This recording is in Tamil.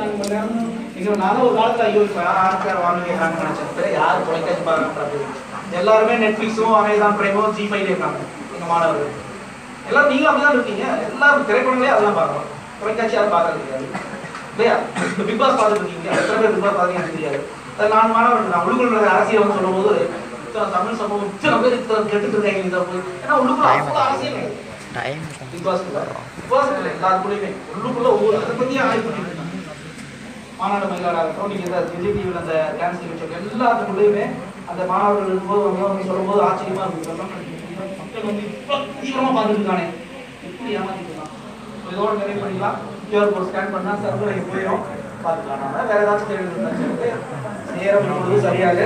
நாலு மணி நேரம் இங்க நானும் ஒரு காலத்துல ஐயோ இப்ப யாரும் ஆர்கார் வாங்க கேட்கறாங்கன்னு நினைச்சேன் யார் தொலைக்காட்சி பாருன்றது எல்லாருமே நெட்ஃபிளிக்ஸும் அமேசான் பிரைமோ ஜி ஃபைவ்ல இருக்காங்க எங்க மாணவர்கள். எல்லாரும் நீங்களும் அப்படிதான் இருக்கீங்க. எல்லாரும் திரைப்படங்களே அதெல்லாம் பார்க்கலாம் தொலைக்காட்சி யாரும் பார்க்கறது கிடையாது. இல்லையா? இப்ப பிக் பாஸ் பார்த்துட்டு இருக்கீங்க. எத்தனை பேர் பிக் பாஸ் பார்த்தீங்க எனக்கு தெரியாது. அது நான் மாணவர்கள் நான் உள்ளுக்குள்ள அரசியல் வந்து சொல்லும்போது தமிழ் சமூகம் இத்தனை பேர் இத்தனை கெட்டுட்டு இருக்காங்க இதை போய் ஏன்னா உள்ளுக்குள்ள அவ்வளவு அரசியல் பிக் பாஸ்க்குள்ள பிக் பாஸ் இல்லை. எல்லாருக்குள்ளயுமே உள்ளுக்குள்ள ஒவ்வொரு இதை பத்தியும் ஆய்வு பண்ணிட்டு மாநாடு மயிலாடாக இருக்கட்டும் நீங்க இந்த விஜய் டிவியில் அந்த டான்ஸ் நிகழ்ச்சி எல்லாத்துக்குள்ளேயுமே அந்த மாணவர்கள் இருக்கும்போது அவங்க வந்து சொல்லும்போது ஆச்சரியமா இருக்கும் மக்கள் வந்து இவ்வளவு தீவிரமாக பார்த்துருக்கானே. எப்படி ஏமாற்றிக்கலாம் இதோட நிறைவு பண்ணிக்கலாம். கியூஆர் கோட் ஸ்கேன் பண்ணால் சர்வர் போயிடும் பார்த்துக்கலாம். வேறு ஏதாச்சும் தேவை நேரம் சரியாக